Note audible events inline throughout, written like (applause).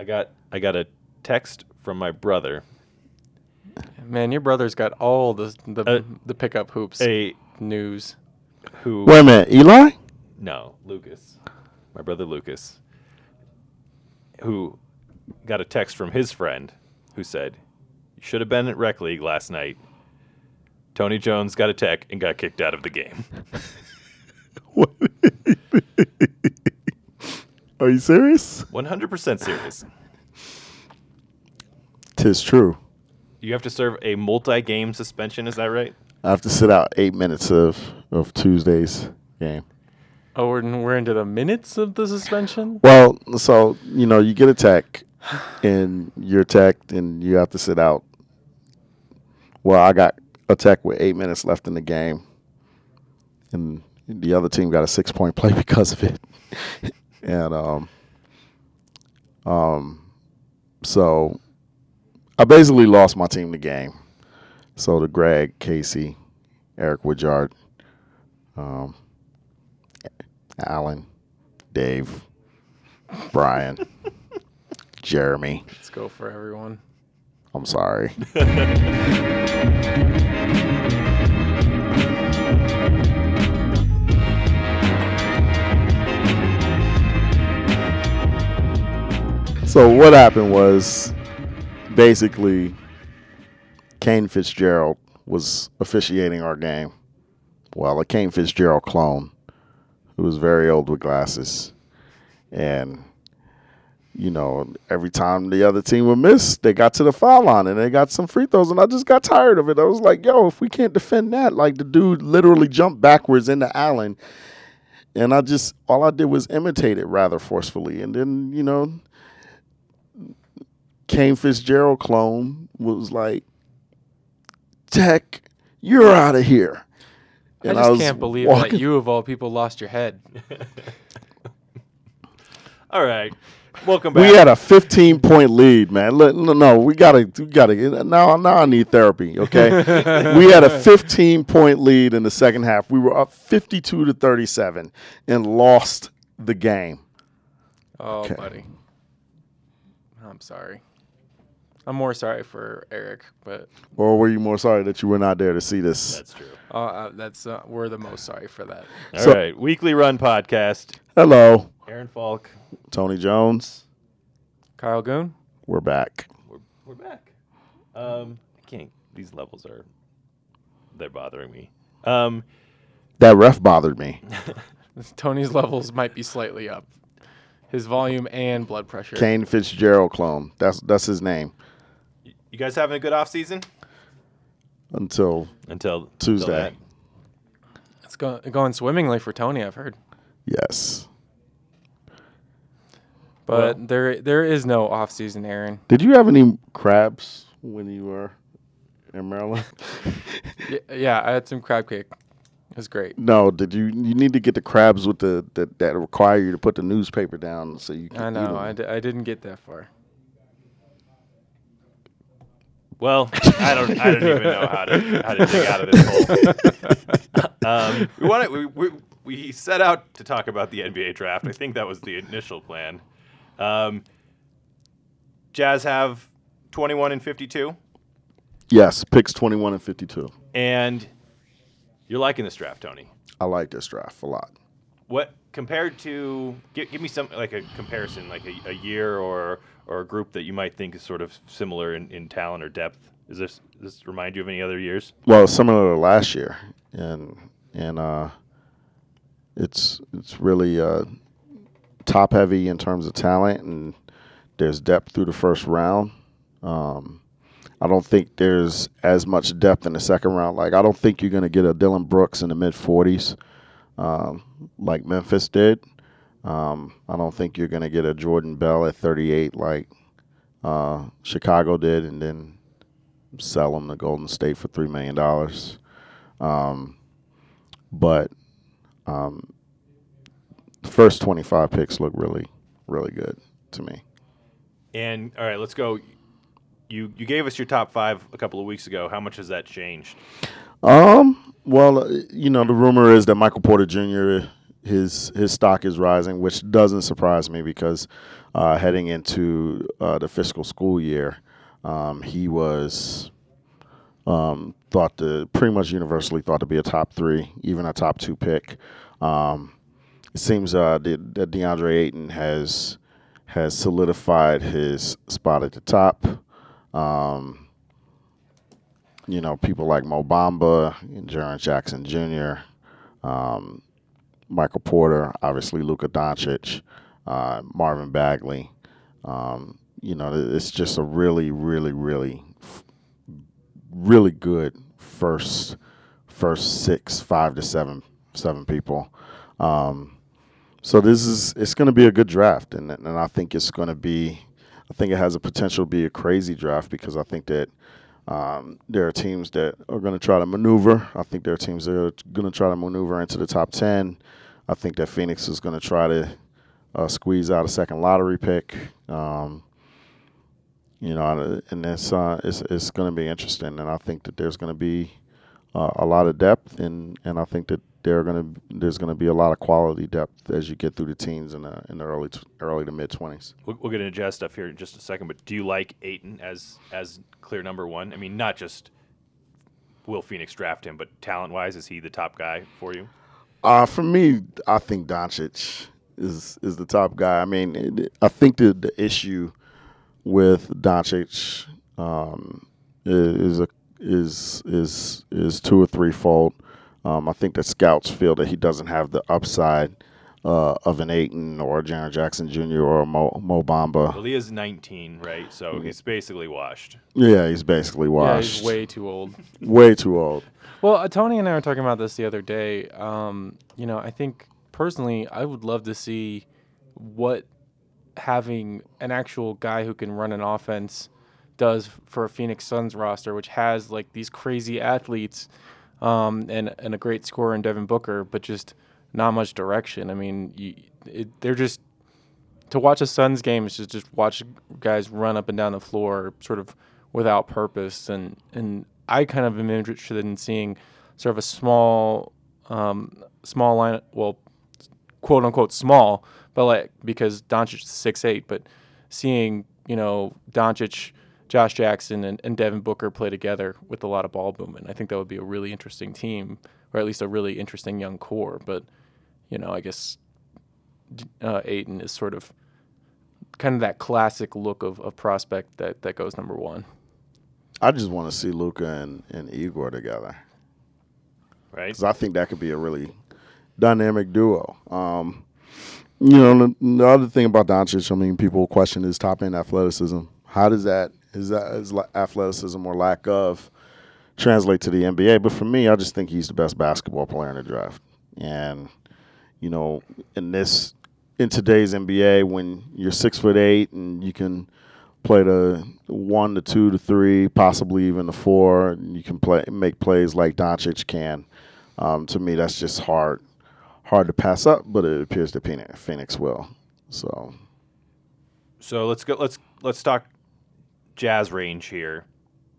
I got I got a text from my brother. Man, your brother's got all the the, Uh, the pickup hoops A news. who Wait a minute, Eli? No, Lucas. My brother Lucas. Who got a text from his friend who said, You should have been at Rec League last night. Tony Jones got a tech and got kicked out of the game. (laughs) Are you serious? 100% serious. Tis true. You have to serve a multi game suspension, is that right? I have to sit out eight minutes of, of Tuesday's game. Oh, we're, we're into the minutes of the suspension. Well, so you know, you get a tech, and you're teched, and you have to sit out. Well, I got a tech with eight minutes left in the game, and the other team got a six point play (laughs) because of it, and um, um, so I basically lost my team the game. So to Greg, Casey, Eric Woodyard, um, Alan, Dave, Brian, (laughs) Jeremy. Let's go for everyone. I'm sorry. (laughs) so what happened was basically Kane Fitzgerald was officiating our game. Well, a Kane Fitzgerald clone who was very old with glasses. And you know, every time the other team would miss, they got to the foul line and they got some free throws. And I just got tired of it. I was like, yo, if we can't defend that, like the dude literally jumped backwards into Allen. And I just, all I did was imitate it rather forcefully. And then, you know, Kane Fitzgerald clone was like, Tech, you're out of here. I just can't believe that you of all people lost your head. (laughs) All right. Welcome back. We had a 15 point lead, man. Look, No, no, we gotta, we gotta. Now, now I need therapy. Okay, (laughs) we had a 15 point lead in the second half. We were up 52 to 37 and lost the game. Oh, Okay. buddy. I'm sorry. I'm more sorry for Eric, but Or were you more sorry that you were not there to see this? That's true. uh, uh, that's uh, we're the most sorry for that. All right. So- Weekly Run Podcast. Hello, Aaron Falk. Tony Jones. Kyle Goon. We're back. We're, we're back. Um, I can't. These levels are. They're bothering me. Um, That ref bothered me. (laughs) Tony's levels might be slightly up. His volume and blood pressure. Kane Fitzgerald clone. That's that's his name. You guys having a good off season Until until until Tuesday. that? It's go- going swimmingly for Tony, I've heard. yes. But Well- there there is no off season, Aaron. Did you have any crabs when you were in Maryland? (laughs) Y- yeah, I had some crab cake. It was great. No, did you? You need to get the crabs with the that, that require you to put the newspaper down so you can. I eat know. 'em. I, d- I didn't get that far. Well, I don't. I don't even know how to how to dig out of this hole. (laughs) um, we want to. We, we we set out to talk about the NBA draft. I think that was the initial plan. Um, Jazz have twenty one and fifty two, yes, picks twenty one and fifty two. and you're liking this draft, Tony. I like this draft a lot. What compared to give, give me some like a comparison, like a, a year or or a group that you might think is sort of similar in, in talent or depth. Is this does this remind you of any other years? Well, similar to last year, and and uh, it's it's really uh, top heavy in terms of talent, and there's depth through the first round. Um, I don't think there's as much depth in the second round. Like I don't think you're going to get a Dillon Brooks in the mid 40s, um, like Memphis did. Um, I don't think you're going to get a Jordan Bell at 38 like uh, Chicago did, and then sell him to Golden State for three million dollars. Um, but um, the first 25 picks look really, really good to me. And all right, let's go. You you gave us your top five a couple of weeks ago. How much has that changed? Um, well, uh, you know, the rumor is that Michael Porter Jr. his his stock is rising, which doesn't surprise me because uh, heading into uh, the fiscal school year, um, he was um, thought to pretty much universally thought to be a top three, even a top two pick. Um, it seems uh, that DeAndre Ayton has has solidified his spot at the top. Um, you know, people like Mo Bamba and Jaren Jackson Jr., um, Michael Porter, obviously Luka Doncic, uh, Marvin Bagley. Um, you know, it's just a really, really, really, really good first first six, five to seven, seven people. Um, so this is it's going to be a good draft, and and I think it's going to be, I think it has a potential to be a crazy draft because I think that um, there are teams that are going to try to maneuver. I think there are teams that are going to try to maneuver into the top 10. I think that Phoenix is going to try to uh, squeeze out a second lottery pick. Um, you know, and it's, uh, it's, it's going to be interesting. And I think that there's going to be uh, a lot of depth, and, and I think that there gonna there's gonna be a lot of quality depth as you get through the teens in the in the early early to mid twenties. We'll, we'll, get into jazz stuff here in just a second, but do you like Ayton as as clear number one? I mean, not just will Phoenix draft him, but talent wise, is he the top guy for you? Uh, for me, I think Doncic is is the top guy. I mean, it, I think the the issue with Doncic um, is a is is is two or three fold. Um, I think that scouts feel that he doesn't have the upside uh, of an Ayton or a Jaren Jackson Jr. or a Mo, Mo Bamba. Well, he is 19, right? So he's basically washed. Yeah, he's basically washed. Yeah, he's way too old. (laughs) way too old. Well, uh, Tony and I were talking about this the other day. Um, you know, I think personally, I would love to see what having an actual guy who can run an offense does for a Phoenix Suns roster, which has like these crazy athletes um, and and a great scorer in Devin Booker, but just not much direction. I mean, you, it, they're just to watch a Suns game is just just watch guys run up and down the floor, sort of without purpose. And and I kind of am interested in seeing sort of a small um, small line, well, quote unquote small, but like because Doncic is six eight, but seeing you know Doncic Josh Jackson and, and Devin Booker play together with a lot of ball movement. I think that would be a really interesting team, or at least a really interesting young core. But, you know, I guess uh, Ayton is sort of kind of that classic look of, of prospect that, that goes number one. I just want to see Luka and, and Igor together. Right. Because I think that could be a really dynamic duo. Um, you know, the, the, other thing about Doncic, I mean, people question his top end athleticism. How does that his, his athleticism or lack of translate to the NBA. But for me, I just think he's the best basketball player in the draft. And you know, in this in today's NBA, when you're six foot eight and you can play the one to two to three, possibly even the four, and you can play make plays like Doncic can. Um, to me, that's just hard hard to pass up, but it appears that Phoenix will. So, so let's go. Let's let's talk Jazz range here,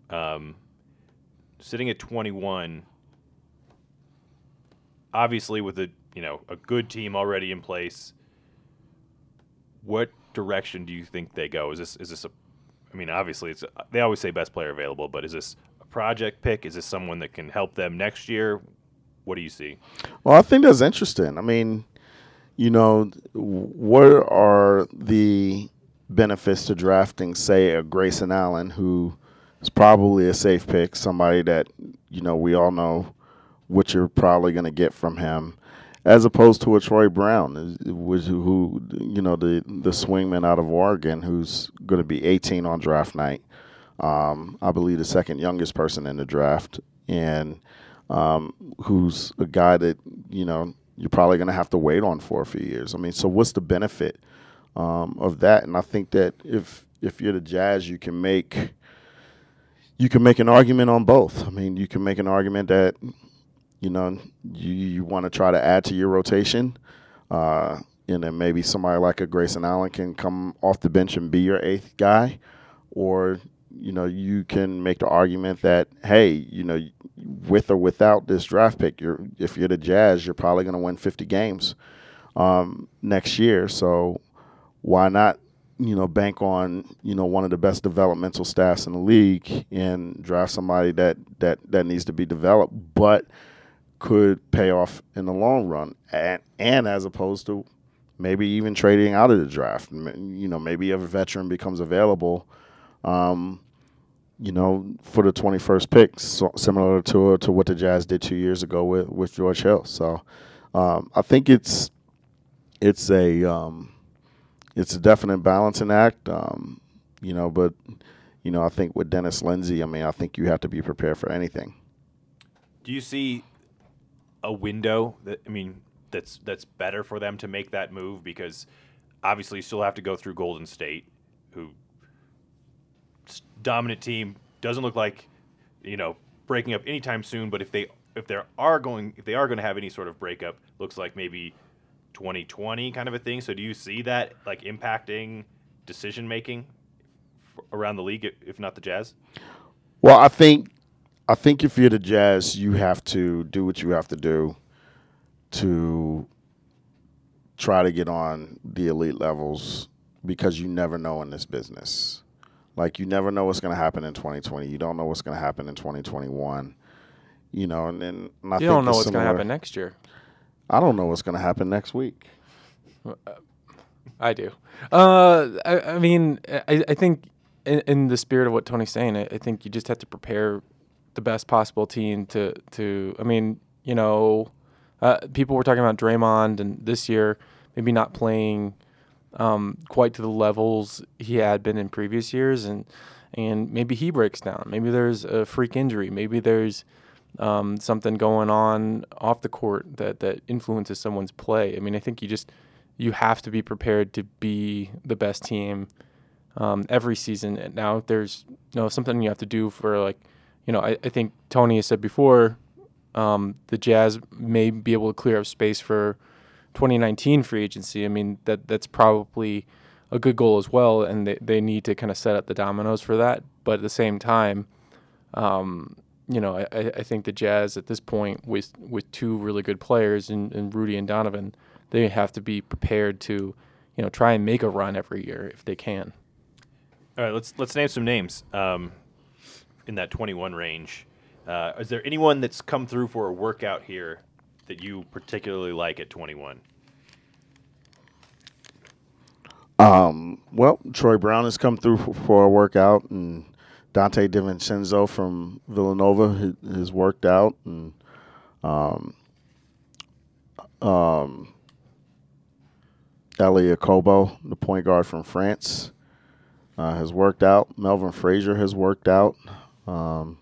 um, sitting at 21. Obviously, with a you know a good team already in place, what direction do you think they go? Is this is this a? I mean, obviously, it's they always say best player available, but is this a project pick? Is this someone that can help them next year? What do you see? Well, I think that's interesting. I mean, you know, what are the benefits to drafting, say, a Grayson Allen, who is probably a safe pick, somebody that you know we all know what you're probably going to get from him, as opposed to a Troy Brown, who you know the the swingman out of Oregon, who's going to be 18 on draft night. Um, I believe the second youngest person in the draft, and um, who's a guy that you know you're probably going to have to wait on for a few years. I mean, so what's the benefit? Um, of that. And I think that if if you're the Jazz, you can make you can make an argument on both. I mean, you can make an argument that you know you, you want to try to add to your rotation, uh, and then maybe somebody like a Grayson Allen can come off the bench and be your eighth guy, or you know, you can make the argument that hey, you know, with or without this draft pick, you're if you're the Jazz, you're probably going to win 50 games um, next year. So why not, you know, bank on you know one of the best developmental staffs in the league and draft somebody that that that needs to be developed, but could pay off in the long run, and and as opposed to maybe even trading out of the draft. You know, maybe a veteran becomes available. Um, you know, for the 21st pick, so, similar to to what the Jazz did two years ago with, with George Hill. So um, I think it's it's a um, it's a definite balancing act. Um, you know, but you know, I think with Dennis Lindsey, I mean, I think you have to be prepared for anything. Do you see a window that I mean that's that's better for them to make that move because obviously you still have to go through Golden State, who dominant team doesn't look like you know breaking up anytime soon. But if they if they are going if they are going to have any sort of breakup, looks like maybe 2020 kind of a thing. So do you see that like impacting decision making around the league, if not the Jazz? Well, I think I think if you're the Jazz, you have to do what you have to do to try to get on the elite levels because you never know in this business. Like you never know what's going to happen in 2020. You don't know what's going to happen in 2021. You know, and then and I you don't know what's going to happen next year. I don't know what's going to happen next week. I do. Uh, I, I, mean, I, I think in, in, the spirit of what Tony's saying, I, I think you just have to prepare the best possible team to to. I mean, you know, uh, people were talking about Draymond and this year maybe not playing um, quite to the levels he had been in previous years, and and maybe he breaks down. Maybe there's a freak injury. Maybe there's um, something going on off the court that that influences someone's play. I mean, I think you just you have to be prepared to be the best team um, every season. And now, there's you know something you have to do for like you know I, I think Tony has said before um, the Jazz may be able to clear up space for 2019 free agency. I mean, that that's probably a good goal as well, and they, they need to kind of set up the dominoes for that. But at the same time, um, you know, I, I think the Jazz at this point with with two really good players in, in Rudy and Donovan, they have to be prepared to, you know, try and make a run every year if they can. All right, let's let's name some names um, in that 21 range. Uh, is there anyone that's come through for a workout here that you particularly like at 21? Um, well, Troy Brown has come through for a workout, and Donte DiVincenzo from Villanova has worked out, and um, um, Elie Okobo, the point guard from France, uh, has worked out. Melvin Frazier has worked out. Um,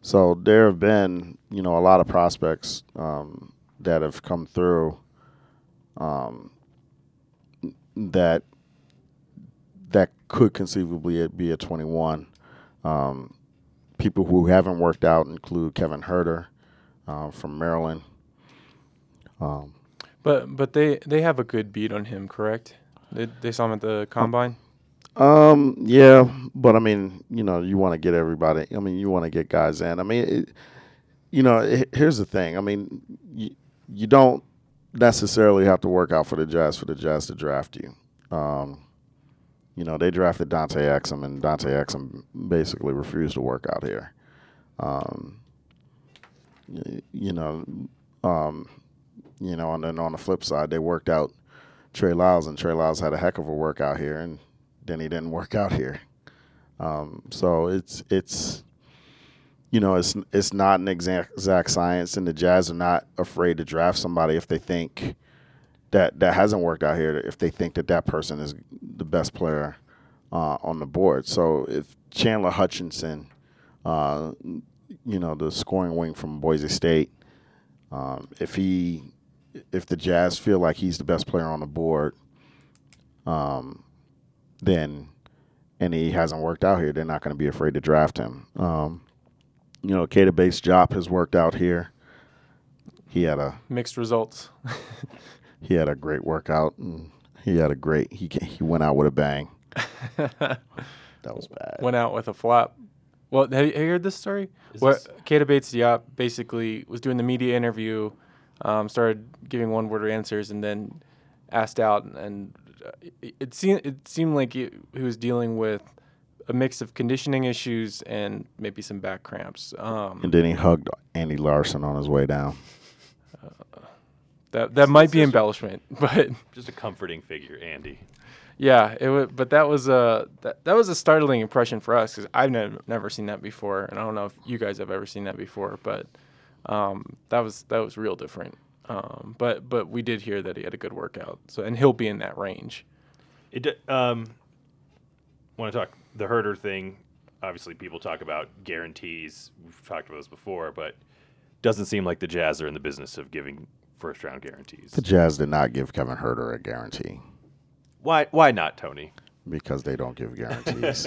so there have been, you know, a lot of prospects um, that have come through um, that that could conceivably be a 21. Um, people who haven't worked out include Kevin Huerter uh, from Maryland. Um, but but they they have a good beat on him, correct? They they saw him at the combine. Um, yeah, but I mean, you know, you want to get everybody. I mean, you want to get guys in. I mean, it, you know, it, here's the thing. I mean, you, you don't necessarily have to work out for the Jazz for the Jazz to draft you. Um, you know, they drafted Dante Exum, and Dante Exum basically refused to work out here. Um, you know, um, you know, and then on the flip side, they worked out Trey Lyles, and Trey Lyles had a heck of a workout here, and then he didn't work out here. Um, so it's it's you know it's it's not an exact exact science, and the Jazz are not afraid to draft somebody if they think that that hasn't worked out here. If they think that that person is the best player uh, on the board. So if Chandler Hutchison, uh, you know the scoring wing from Boise State, um, if he if the Jazz feel like he's the best player on the board, um, then and he hasn't worked out here, they're not going to be afraid to draft him. Um, you know, Keita Bates-Diop has worked out here. He had a mixed results. (laughs) he had a great workout, and he had a great. He he went out with a bang. (laughs) That was bad. went out with a flop. Well, have you, heard this story? Is Where this- Keita Bates-Diop basically was doing the media interview, um, started giving one word answers, and then asked out, and uh, it, it seemed it seemed like he, he was dealing with a mix of conditioning issues and maybe some back cramps. Um, and then he hugged Andy Larsen on his way down. That that might be embellishment, (laughs) but Just a comforting figure, Andy. yeah, it was. But that was a that, that was a startling impression for us because I've never never seen that before, and I don't know if you guys have ever seen that before, but um, that was that was real different. Um, but but we did hear that he had a good workout, so and he'll be in that range. It um, want to talk the Huerter thing. Obviously, people talk about guarantees. We've talked about this before, but doesn't seem like the Jazz are in the business of giving first round guarantees. The Jazz did not give Kevin Huerter a guarantee Why? Why not, Tony? because they don't give guarantees.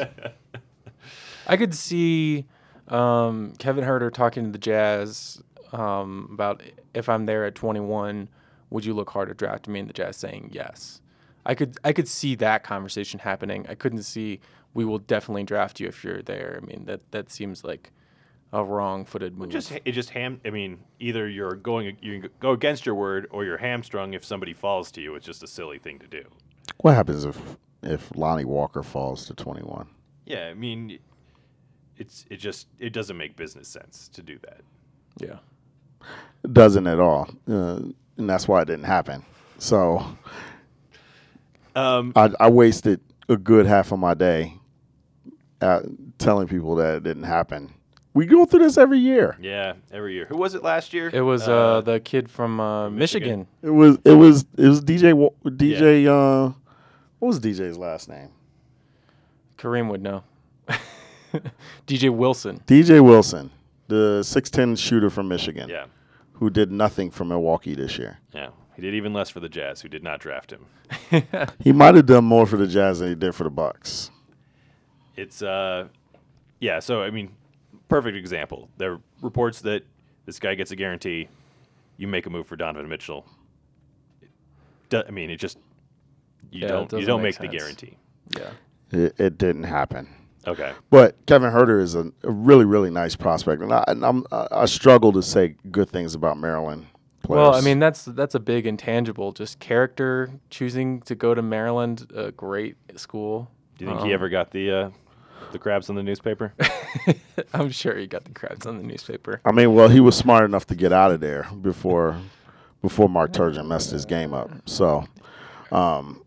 (laughs) I could see um, Kevin Huerter talking to the Jazz um, about if I'm there at 21, would you look hard to draft me? And the Jazz saying yes. I could I could see that conversation happening. I couldn't see we will definitely draft you if you're there. I mean that that seems like a wrong-footed move. Just it just ham. I mean, either you're going you go against your word, or you're hamstrung if somebody falls to you. It's just a silly thing to do. what happens if if Lonnie Walker falls to 21? Yeah, I mean, it's it just it doesn't make business sense to do that. yeah. It doesn't at all, uh, and that's why it didn't happen. So Um, I, I wasted a good half of my day uh, telling people that it didn't happen. We go through this every year. yeah, every year. Who was it last year? It was uh, the kid from uh, Michigan. Michigan. It was it was it was DJ Wa- DJ. Uh, what was DJ's last name? Kareem would know. (laughs) DJ Wilson. DJ Wilson, the six ten shooter from Michigan, yeah, who did nothing for Milwaukee this year. yeah. He did even less for the Jazz, who did not draft him. (laughs) He might have done more for the Jazz than he did for the Bucks. It's uh, yeah. So I mean, perfect example. There are reports that this guy gets a guarantee. You make a move for Donovan Mitchell. Do- I mean, it just you Yeah, don't you don't make make, the guarantee. Yeah. It, it didn't happen. Okay. But Kevin Huerter is a, a really, really nice prospect, and I, and I'm, I I struggle to say good things about Maryland players. Well, I mean that's that's a big intangible. Just character, choosing to go to Maryland, a great school. Do you think Um, he ever got the uh, the crabs on the newspaper? (laughs) I'm sure he got the crabs on the newspaper. I mean, well, he was smart enough to get out of there before before Mark Turgeon messed his game up. So, um,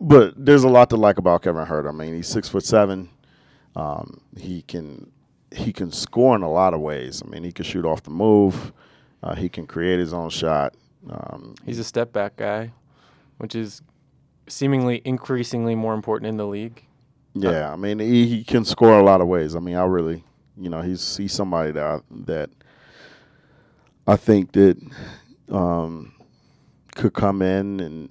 but there's a lot to like about Kevin Hurt. I mean, he's six foot seven. Um, he can he can score in a lot of ways. I mean, he can shoot off the move. Uh, he can create his own shot. Um, He's a step back guy, which is seemingly increasingly more important in the league. Yeah, I mean he, he can score a lot of ways. I mean, I really, you know, he's he's somebody that I, that I think that um, could come in and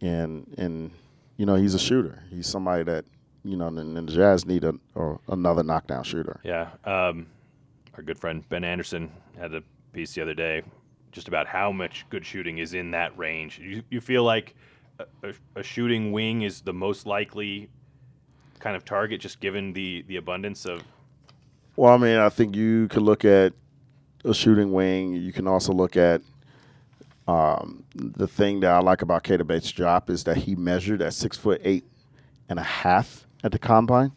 and and you know he's a shooter. He's somebody that you know, and, and the Jazz need a another knockdown shooter. Yeah. Um, our good friend Ben Anderson had a piece the other day just about how much good shooting is in that range. You, you feel like a, a, a shooting wing is the most likely kind of target, just given the, the abundance of. Well, I mean, I think you could look at a shooting wing. You can also look at um, the thing that I like about Keita Bates-Diop is that he measured at six foot eight and a half at the combine,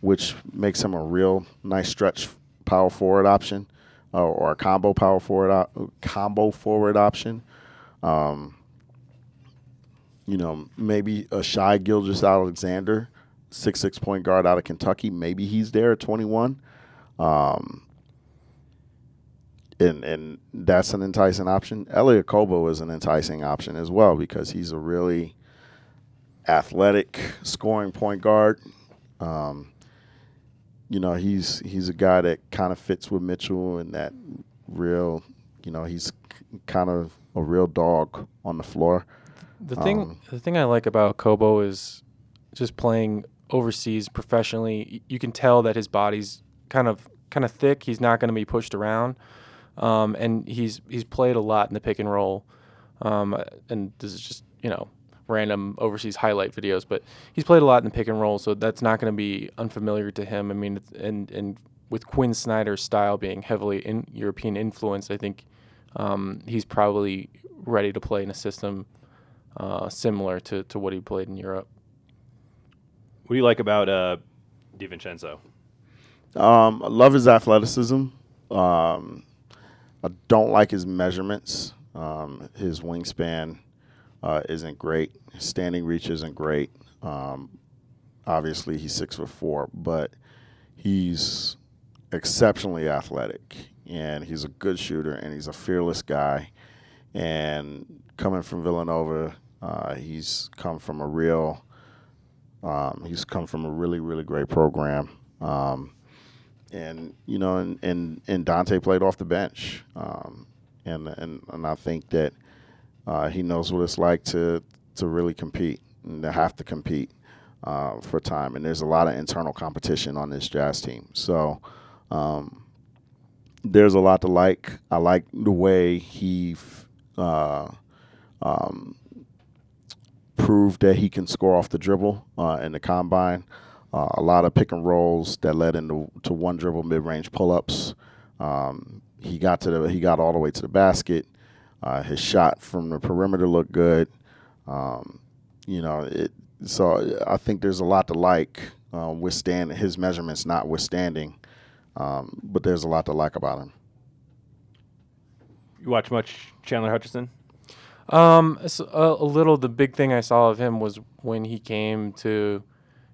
which makes him a real nice stretch power forward option, uh, or a combo power forward op- combo forward option. Um, you know, maybe a Shai Gilgeous-Alexander, six six point guard out of Kentucky. Maybe he's there at twenty one. Um, and and that's an enticing option. Elie Okobo is an enticing option as well because he's a really athletic scoring point guard. Um, you know, he's he's a guy that kind of fits with Mitchell and that real, you know, he's kind of a real dog on the floor. The thing, Um, the thing I like about Kobo is just playing overseas professionally. You can tell that his body's kind of kind of thick. He's not going to be pushed around, um, and he's he's played a lot in the pick and roll. Um, and this is just you know random overseas highlight videos, but he's played a lot in the pick and roll, so that's not going to be unfamiliar to him. I mean, and and with Quinn Snyder's style being heavily in European influenced, I think um, he's probably ready to play in a system uh, similar to, to what he played in Europe. What do you like about uh, DiVincenzo? Um, I love his athleticism. Um, I don't like his measurements. Um, his wingspan uh, isn't great. His standing reach isn't great. Um, obviously, he's six foot four, but he's exceptionally athletic, and he's a good shooter, and he's a fearless guy. And coming from Villanova, uh, he's come from a real. Um, he's come from a really, really great program. Um, and you know, and, and and Donte played off the bench, um, and and and I think that uh, he knows what it's like to to really compete and to have to compete uh, for time. And there's a lot of internal competition on this Jazz team, so um, there's a lot to like. I like the way he f- uh, um, proved that he can score off the dribble uh, in the combine. Uh, a lot of pick and rolls that led into to one dribble mid range pull ups. Um, he got to the he got all the way to the basket. Uh, his shot from the perimeter looked good. Um, you know, it, so I think there's a lot to like. Uh, withstand his measurements notwithstanding, um, but there's a lot to like about him. You watch much Chandler Hutchison? Um, s- a, a little. The big thing I saw of him was when he came to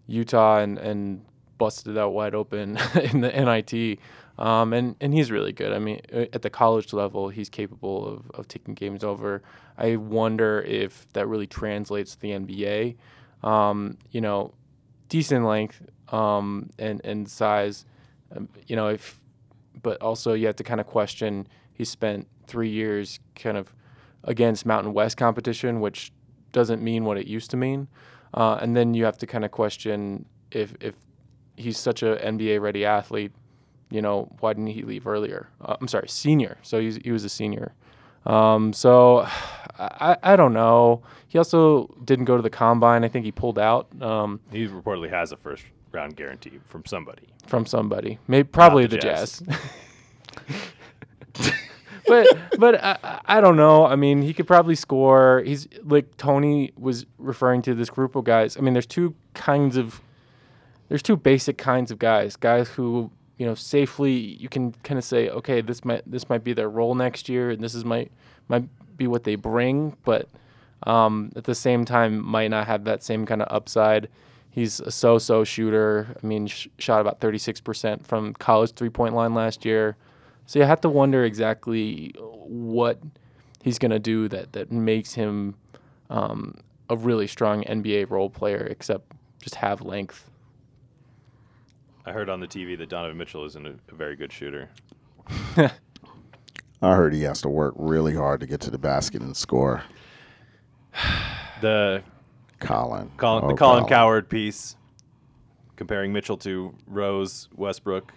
Utah and, and busted out wide open (laughs) in the NIT. Um, and, and he's really good. I mean, uh, at the college level, he's capable of, of taking games over. I wonder if that really translates to the NBA. Um, you know, decent length um, and, and size. Um, you know, if but also you have to kind of question. He spent three years kind of against Mountain West competition, which doesn't mean what it used to mean. Uh, and then you have to kind of question if if he's such a NBA ready athlete, you know, why didn't he leave earlier? Uh, I'm sorry, senior. So he's, he was a senior. Um, so (sighs) I, I don't know. He also didn't go to the combine. I think he pulled out um, He reportedly has a first round guarantee from somebody. from somebody. Maybe probably the the, Jazz. Jazz. (laughs) but but I, I- don't know. I mean, he could probably score. He's like Tony was referring to this group of guys. I mean, there's two kinds of there's two basic kinds of guys. Guys who you know safely you can kind of say, okay, this might this might be their role next year, and this is might might be what they bring, but um, at the same time might not have that same kind of upside. He's a so-so shooter. I mean, sh- shot about 36% from college three-point line last year. So you have to wonder exactly what he's going to do that that makes him um, a really strong NBA role player, except just have length. I heard on the TV that Donovan Mitchell isn't a, a very good shooter. (laughs) I heard he has to work really hard to get to the basket and score. (sighs) The Colin. Colin, Oh, the Colin Cowherd piece comparing Mitchell to Rose, Westbrook,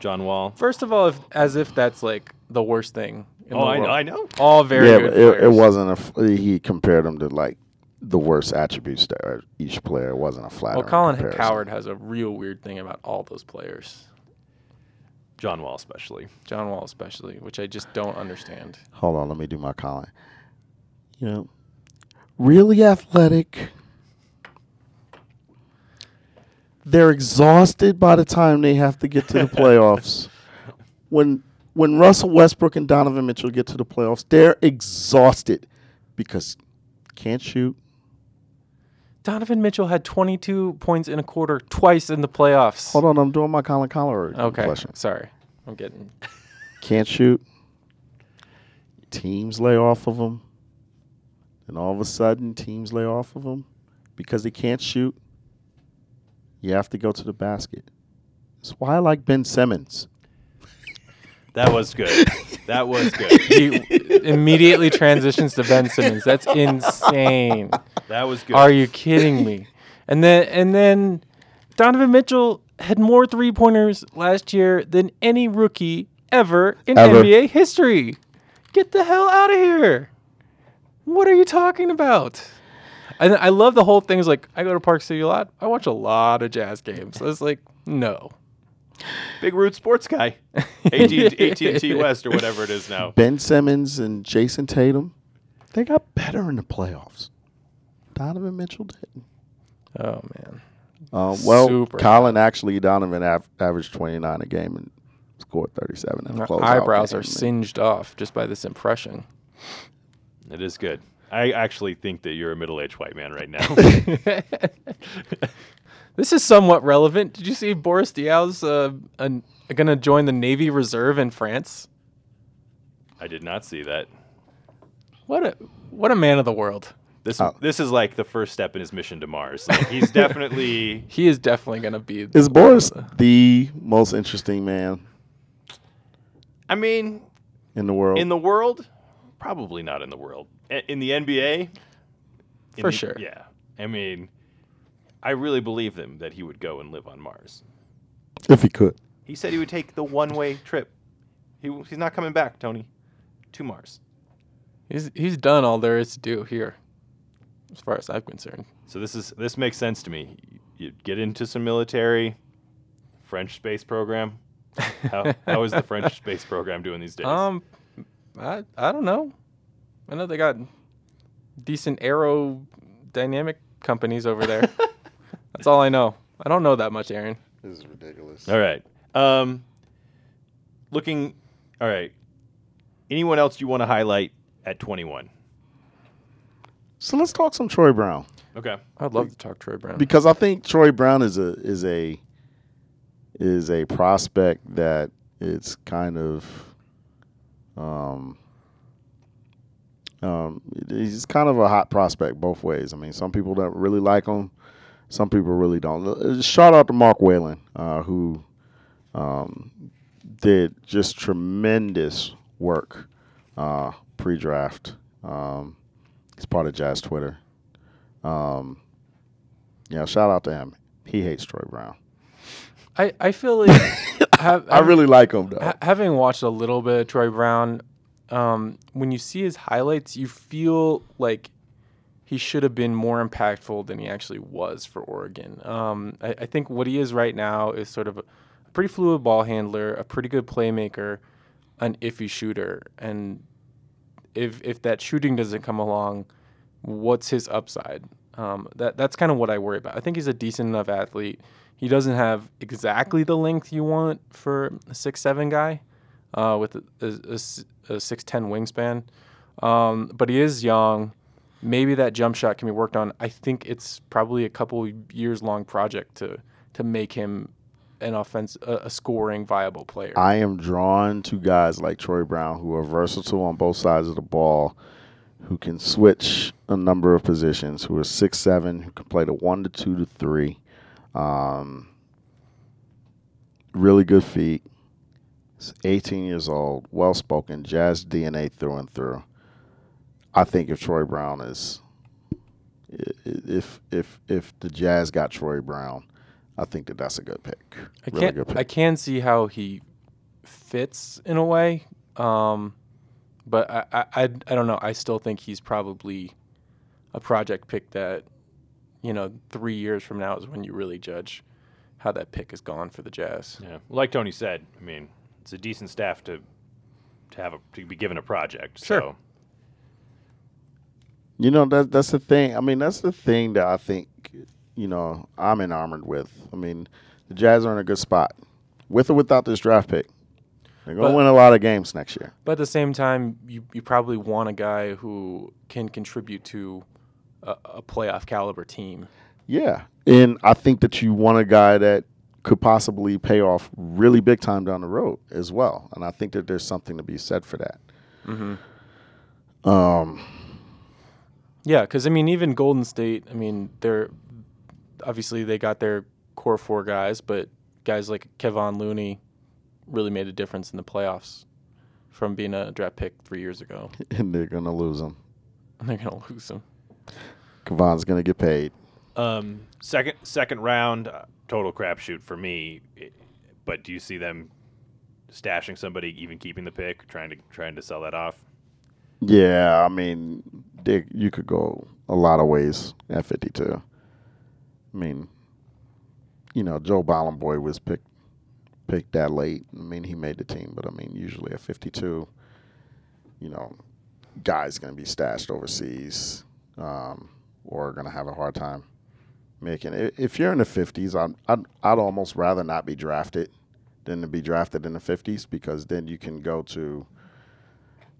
John Wall. First of all, if, as if that's like the worst thing. In Oh, the I know, world. I know. All very Yeah, good but it, it players. wasn't a. f- He compared them to like the worst attributes to uh, each player. It wasn't a flat. Well, Colin Cowherd has a real weird thing about all those players. John Wall especially. John Wall especially, which I just don't understand. Hold on, let me do my Colin. You know, really athletic. They're exhausted by the time they have to get to the (laughs) playoffs. when when Russell Westbrook and Donovan Mitchell get to the playoffs, they're exhausted because can't shoot. Donovan Mitchell had 22 points in a quarter twice in the playoffs. Hold on, I'm doing my Colin Cowherd Okay, impression. sorry. I'm getting. Can't shoot. Teams lay off of them. And all of a sudden, teams lay off of them because they can't shoot. You have to go to the basket. That's why I like Ben Simmons. That was good. that was (laughs) good. He immediately transitions to Ben Simmons. That's insane. That was good. Are you kidding me? And then and then Donovan Mitchell had more three pointers last year than any rookie ever in Ever. NBA history. Get the hell out of here. What are you talking about? I, I love the whole thing. Is like I go to Park City a lot. I watch a lot of Jazz games. It's like no. Big root sports guy. (laughs) AT&T West or whatever it is now. Ben Simmons and Jayson Tatum, they got better in the playoffs. Donovan Mitchell didn't. Oh man. Uh, well, Super Colin actually Donovan av- averaged 29 a game and scored 37 in the My eyebrows game. are singed off just by this impression. It is good. I actually think that you're a middle-aged white man right now. (laughs) This is somewhat relevant. Did you see Boris Diaw's uh, an, gonna join the Navy Reserve in France? I did not see that. What a what a man of the world. This Oh. this is like the first step in his mission to Mars. Like, he's (laughs) definitely He is definitely gonna be. Is Boris the most interesting man I mean, in the world? in the world, probably not in the world. I- In the NBA, in For the- sure. Yeah. I mean, I really believe him that he would go and live on Mars. if he could. He said he would take the one-way trip. He, he's not coming back, Tony, to Mars. He's he's done all there is to do here, as far as I'm concerned. So this is this makes sense to me. You get into some military, French space program. How, how is the French (laughs) space program doing these days? Um, I I don't know. I know they got decent aerodynamic companies over there. (laughs) That's all I know. I don't know that much, Aaron. This is ridiculous. all right. Um, looking. All right. Anyone else you want to highlight at 21? So let's talk some Troy Brown Okay. I'd love to talk Troy Brown. because I think Troy Brown is a is a is a prospect that it's kind of um um he's kind of a hot prospect both ways. I mean, some people don't really like him, some people really don't. Uh, Shout out to Mark Whalen, uh, who um, did just tremendous work uh, pre-draft. Um, he's part of Jazz Twitter. Um, yeah, shout out to him. He hates Troy Brown. I, I feel like (laughs) have, I really like him though. ha- having watched a little bit of Troy Brown, um, when you see his highlights, you feel like he should have been more impactful than he actually was for Oregon. Um, I, I think what he is right now is sort of a, pretty fluid ball handler, a pretty good playmaker, an iffy shooter, and if if that shooting doesn't come along, what's his upside? Um, that that's kind of what I worry about. I think he's a decent enough athlete. He doesn't have exactly the length you want for a six seven guy, uh, with a, a, a six ten wingspan. Um, but he is young. Maybe that jump shot can be worked on. I think it's probably a couple years long project to to make him an offense a, a scoring viable player. I am drawn to guys like Troy Brown who are versatile on both sides of the ball, who can switch a number of positions, who are six seven, who can play the one to two to three. Um, really good feet. He's 18 years old, well spoken, jazz DNA through and through. I think if Troy Brown is, i- i- if if if the Jazz got Troy Brown, I think that that's a good pick. I really can't. good pick. I can see how he fits in a way, um, but I, I, I, I don't know. I still think he's probably a project pick that, you know, three years from now is when you really judge how that pick is gone for the Jazz. Yeah. Like Tony said, I mean, it's a decent staff to to have a, to be given a project. Sure. So You know that that's the thing. I mean, that's the thing that I think you know I'm enamored with. I mean, the Jazz are in a good spot, with or without this draft pick. They're going to But- win a lot of games next year. But at the same time, you, you probably want a guy who can contribute to a, a playoff caliber team. Yeah, and I think that you want a guy that could possibly pay off really big time down the road as well. And I think that there's something to be said for that. Mm-hmm. Um, Yeah, because I mean, even Golden State. I mean, they're obviously they got their core four guys, but guys like Kevon Looney really made a difference in the playoffs from being a draft pick three years ago. and they're going to lose him. And they're gonna lose him. Kevon's going to get paid. um, second second round, total crapshoot for me. But do you see them stashing somebody, even keeping the pick, trying to trying to sell that off? Yeah, I mean, there, you could go a lot of ways at 52. I mean, you know, Joel Bolomboy was picked picked that late. I mean, he made the team, but I mean, usually at 52, you know, guys going to be stashed overseas um, or going to have a hard time making. If you're in the 50s, I'd, I'd, I'd almost rather not be drafted than to be drafted in the 50s because then you can go to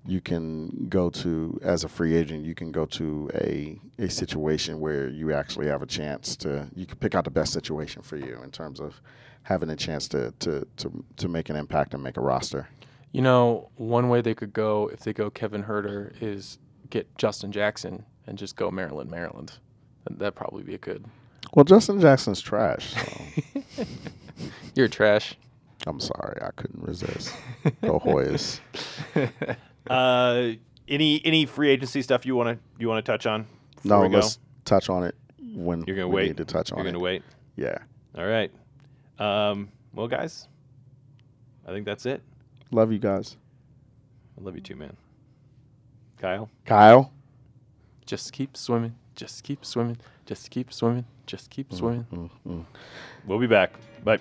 you can go to as a free agent you can go to a a situation where you actually have a chance to you can pick out the best situation for you in terms of having a chance to to to, to make an impact and make a roster You know, one way they could go if they go Kevin Huerter is get Justin Jackson and just go Maryland, Maryland. That'd probably be a good. Well justin jackson's trash so (laughs) You're trash. i'm sorry i couldn't resist go hoyas (laughs) Uh, any any free agency stuff you want to you want to touch on? no we go? let's touch on it when You're gonna we wait need to touch on. You're gonna it wait. yeah All right. Um, well, guys, I think that's it. love you guys I love you too, man. Kyle. kyle Just keep swimming. Just keep swimming. Just keep swimming. Just keep swimming. Mm, mm. We'll be back. Bye.